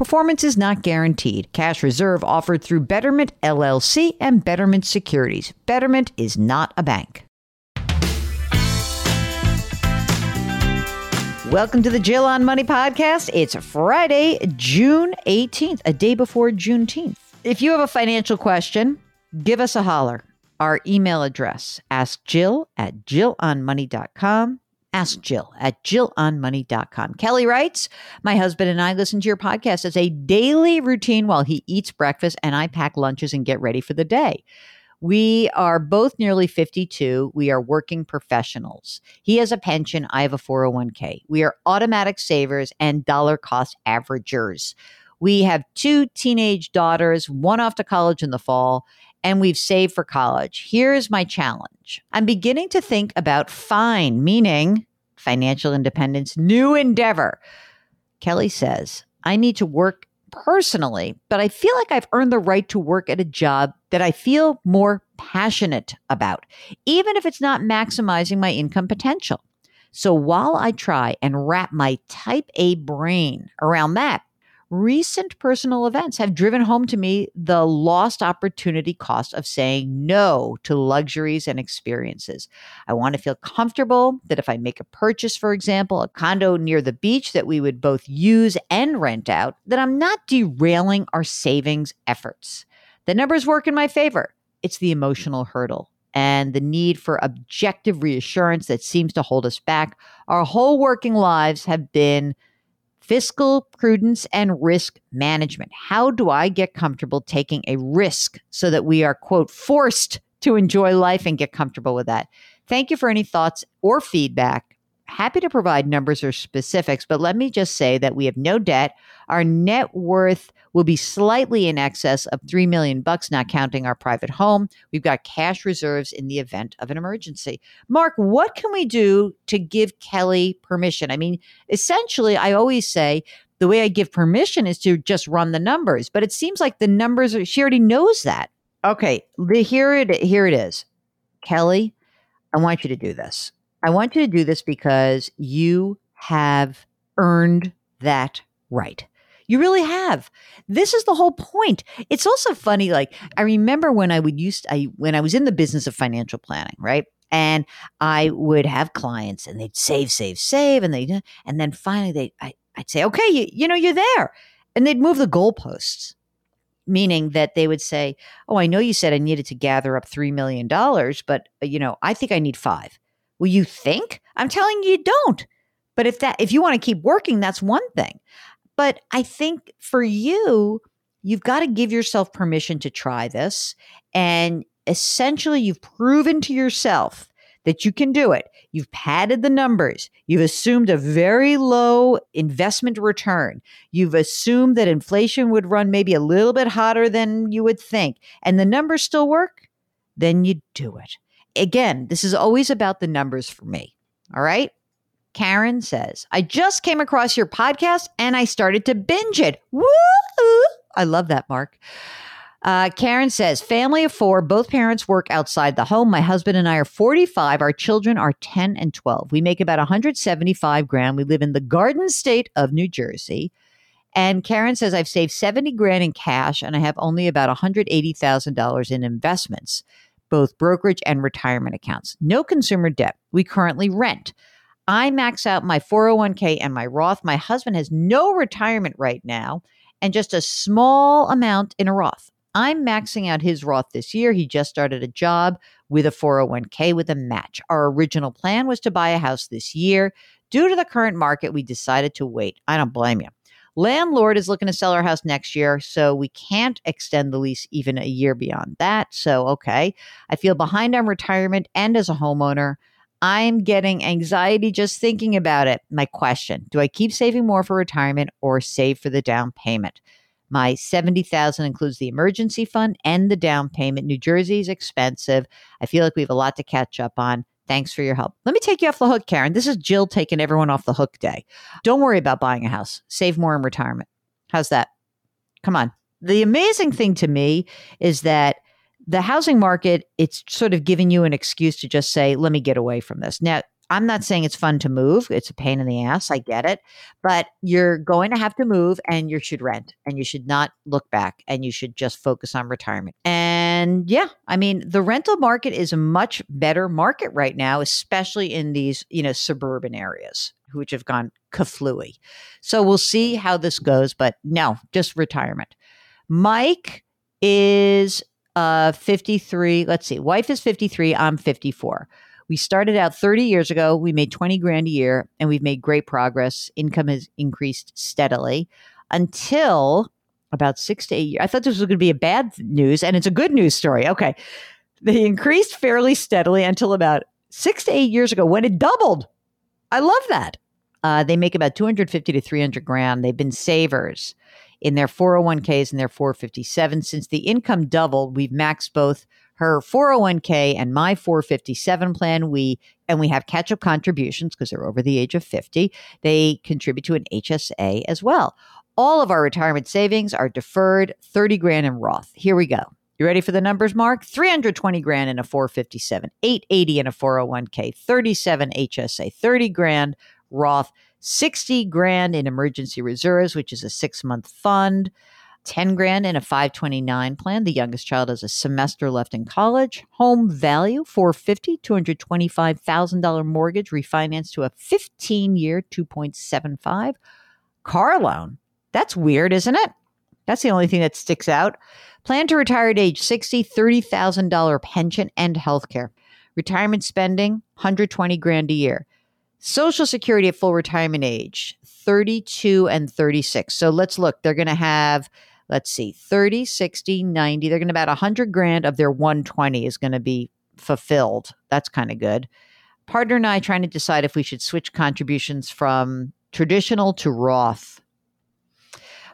Performance is not guaranteed. Cash reserve offered through Betterment LLC and Betterment Securities. Betterment is not a bank. Welcome to the Jill on Money podcast. It's Friday, June 18th, a day before Juneteenth. If you have a financial question, give us a holler. Our email address, ask Jill at jillonmoney.com. Ask Jill at jillonmoney.com. Kelly writes, My husband and I listen to your podcast as a daily routine while he eats breakfast and I pack lunches and get ready for the day. We are both nearly 52. We are working professionals. He has a pension. I have a 401k. We are automatic savers and dollar cost averagers. We have two teenage daughters, one off to college in the fall, and we've saved for college. Here's my challenge I'm beginning to think about FINE, meaning financial independence, new endeavor. Kelly says, I need to work personally, but I feel like I've earned the right to work at a job that I feel more passionate about, even if it's not maximizing my income potential. So while I try and wrap my type A brain around that, recent personal events have driven home to me the lost opportunity cost of saying no to luxuries and experiences. I want to feel comfortable that if I make a purchase, for example, a condo near the beach that we would both use and rent out, that I'm not derailing our savings efforts. The numbers work in my favor. It's the emotional hurdle and the need for objective reassurance that seems to hold us back. Our whole working lives have been fiscal prudence and risk management. How do I get comfortable taking a risk so that we are, quote, forced to enjoy life and get comfortable with that? Thank you for any thoughts or feedback happy to provide numbers or specifics, but let me just say that we have no debt. Our net worth will be slightly in excess of 3 million bucks not counting our private home. We've got cash reserves in the event of an emergency. Mark, what can we do to give Kelly permission? I mean, essentially, I always say the way I give permission is to just run the numbers, but it seems like the numbers are, she already knows that. Okay, here it here it is. Kelly, I want you to do this. I want you to do this because you have earned that right. You really have. This is the whole point. It's also funny. Like I remember when I would use I when I was in the business of financial planning, right? And I would have clients, and they'd save, save, save, and they and then finally they I, I'd say, okay, you, you know, you're there, and they'd move the goalposts meaning that they would say, "Oh, I know you said I needed to gather up 3 million dollars, but uh, you know, I think I need 5." Well, you think? I'm telling you, you don't. But if that if you want to keep working, that's one thing. But I think for you, you've got to give yourself permission to try this. And essentially, you've proven to yourself that you can do it. You've padded the numbers. You've assumed a very low investment return. You've assumed that inflation would run maybe a little bit hotter than you would think, and the numbers still work. Then you do it. Again, this is always about the numbers for me. All right. Karen says, I just came across your podcast and I started to binge it. Woo! I love that, Mark. Uh, Karen says, family of four, both parents work outside the home. My husband and I are 45. Our children are 10 and 12. We make about 175 grand. We live in the Garden State of New Jersey. And Karen says, I've saved 70 grand in cash and I have only about $180,000 in investments, both brokerage and retirement accounts. No consumer debt. We currently rent. I max out my 401k and my Roth. My husband has no retirement right now and just a small amount in a Roth. I'm maxing out his Roth this year. He just started a job with a 401k with a match. Our original plan was to buy a house this year. Due to the current market, we decided to wait. I don't blame you. Landlord is looking to sell our house next year, so we can't extend the lease even a year beyond that. So, okay. I feel behind on retirement and as a homeowner. I'm getting anxiety just thinking about it. My question Do I keep saving more for retirement or save for the down payment? My 70,000 includes the emergency fund and the down payment. New Jersey is expensive. I feel like we have a lot to catch up on. Thanks for your help. Let me take you off the hook, Karen. This is Jill taking everyone off the hook day. Don't worry about buying a house. Save more in retirement. How's that? Come on. The amazing thing to me is that the housing market, it's sort of giving you an excuse to just say, let me get away from this. Now, I'm not saying it's fun to move. It's a pain in the ass. I get it. But you're going to have to move and you should rent and you should not look back and you should just focus on retirement. And yeah, I mean, the rental market is a much better market right now, especially in these, you know, suburban areas which have gone kaflooey. So we'll see how this goes, but no, just retirement. Mike is uh 53. Let's see. Wife is 53, I'm 54. We started out 30 years ago. We made 20 grand a year and we've made great progress. Income has increased steadily until about six to eight years. I thought this was going to be a bad news and it's a good news story. Okay. They increased fairly steadily until about six to eight years ago when it doubled. I love that. Uh, they make about 250 to 300 grand. They've been savers in their 401ks and their 457. Since the income doubled, we've maxed both her 401k and my 457 plan we and we have catch up contributions because they're over the age of 50 they contribute to an hsa as well all of our retirement savings are deferred 30 grand in roth here we go you ready for the numbers mark 320 grand in a 457 880 in a 401k 37 hsa 30 grand roth 60 grand in emergency reserves which is a six month fund 10 grand in a 529 plan. The youngest child has a semester left in college. Home value 450, $225,000 mortgage refinanced to a 15 year 2.75. Car loan. That's weird, isn't it? That's the only thing that sticks out. Plan to retire at age 60, $30,000 pension and health care. Retirement spending 120 grand a year. Social Security at full retirement age, 32 and 36. So let's look. They're going to have let's see, 30, 60, 90. They're going to about 100 grand of their 120 is going to be fulfilled. That's kind of good. Partner and I trying to decide if we should switch contributions from traditional to Roth.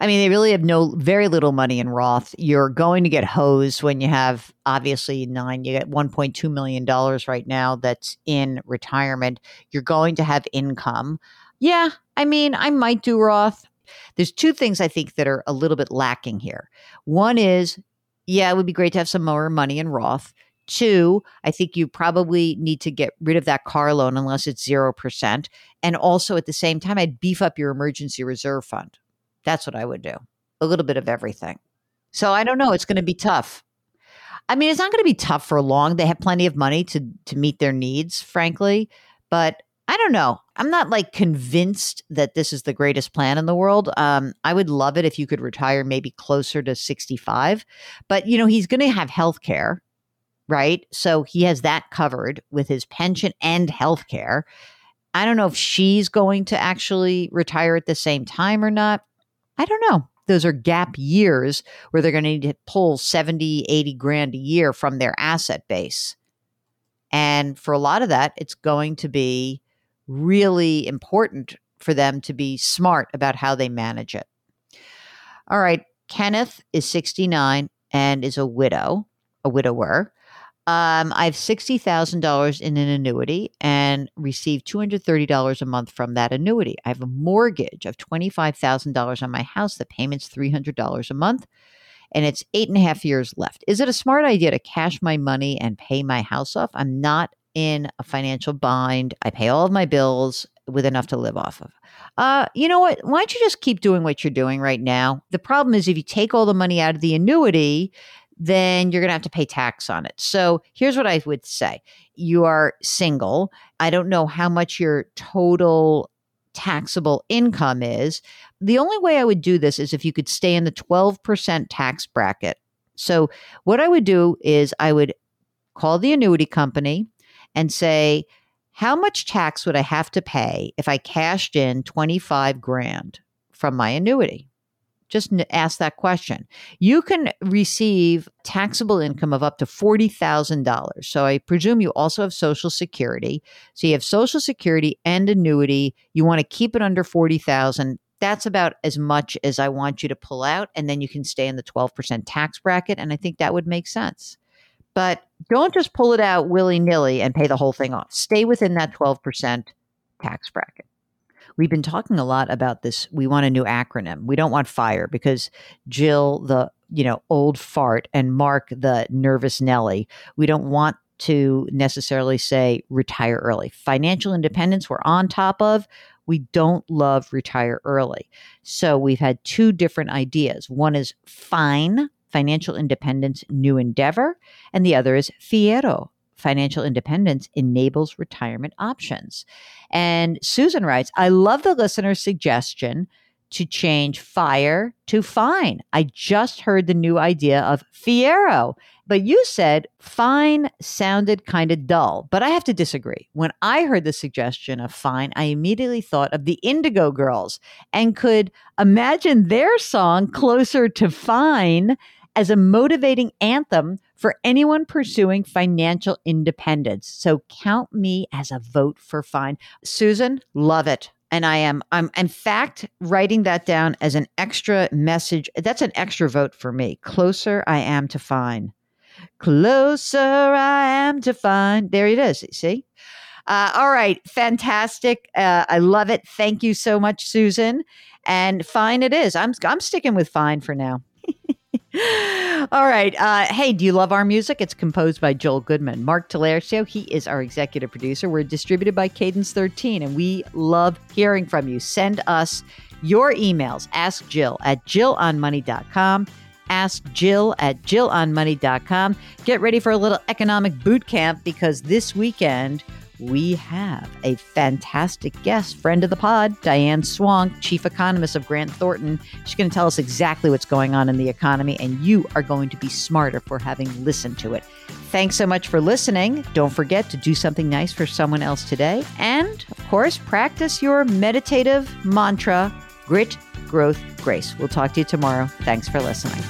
I mean, they really have no, very little money in Roth. You're going to get hosed when you have obviously nine, you get $1.2 million right now that's in retirement. You're going to have income. Yeah, I mean, I might do Roth. There's two things I think that are a little bit lacking here. One is, yeah, it would be great to have some more money in Roth. Two, I think you probably need to get rid of that car loan unless it's 0%. And also at the same time, I'd beef up your emergency reserve fund. That's what I would do. A little bit of everything. So I don't know. It's going to be tough. I mean, it's not going to be tough for long. They have plenty of money to to meet their needs, frankly. But I don't know. I'm not like convinced that this is the greatest plan in the world. Um, I would love it if you could retire maybe closer to 65. But, you know, he's going to have health care, right? So he has that covered with his pension and health care. I don't know if she's going to actually retire at the same time or not. I don't know. Those are gap years where they're going to need to pull 70, 80 grand a year from their asset base. And for a lot of that, it's going to be really important for them to be smart about how they manage it. All right. Kenneth is 69 and is a widow, a widower. Um, I have $60,000 in an annuity and receive $230 a month from that annuity. I have a mortgage of $25,000 on my house. The payment's $300 a month. and it's eight and a half years left. Is it a smart idea to cash my money and pay my house off? I'm not in a financial bind. I pay all of my bills with enough to live off of. Uh, you know what? Why don't you just keep doing what you're doing right now? The problem is if you take all the money out of the annuity, then you're going to have to pay tax on it. So here's what I would say you are single. I don't know how much your total taxable income is. The only way I would do this is if you could stay in the 12% tax bracket. So what I would do is I would call the annuity company and say, how much tax would I have to pay if I cashed in 25 grand from my annuity? Just ask that question. You can receive taxable income of up to $40,000. So I presume you also have Social Security. So you have Social Security and annuity. You want to keep it under 40,000. That's about as much as I want you to pull out and then you can stay in the 12% tax bracket and I think that would make sense. But don't just pull it out willy-nilly and pay the whole thing off. Stay within that 12% tax bracket. We've been talking a lot about this. We want a new acronym. We don't want FIRE because Jill, the you know old fart, and Mark, the nervous Nelly. We don't want to necessarily say retire early. Financial independence, we're on top of. We don't love retire early. So we've had two different ideas. One is fine, financial independence, new endeavor, and the other is fiero, financial independence enables retirement options. And Susan writes, I love the listener's suggestion to change fire to fine. I just heard the new idea of fiero. But you said fine sounded kind of dull, but I have to disagree. When I heard the suggestion of fine, I immediately thought of the Indigo Girls and could imagine their song closer to fine as a motivating anthem for anyone pursuing financial independence. So count me as a vote for fine. Susan, love it. And I am, I'm in fact writing that down as an extra message. That's an extra vote for me. Closer I am to fine. Closer I am to fine. There it is. See? Uh, all right. Fantastic. Uh, I love it. Thank you so much, Susan. And fine it is. I'm, I'm sticking with fine for now. All right. Uh, hey, do you love our music? It's composed by Joel Goodman. Mark Talercio, he is our executive producer. We're distributed by Cadence 13, and we love hearing from you. Send us your emails. Ask Jill at jillonmoney.com. Ask Jill at jillonmoney.com. Get ready for a little economic boot camp because this weekend, we have a fantastic guest, friend of the pod, Diane Swonk, chief economist of Grant Thornton. She's going to tell us exactly what's going on in the economy, and you are going to be smarter for having listened to it. Thanks so much for listening. Don't forget to do something nice for someone else today. And, of course, practice your meditative mantra grit, growth, grace. We'll talk to you tomorrow. Thanks for listening.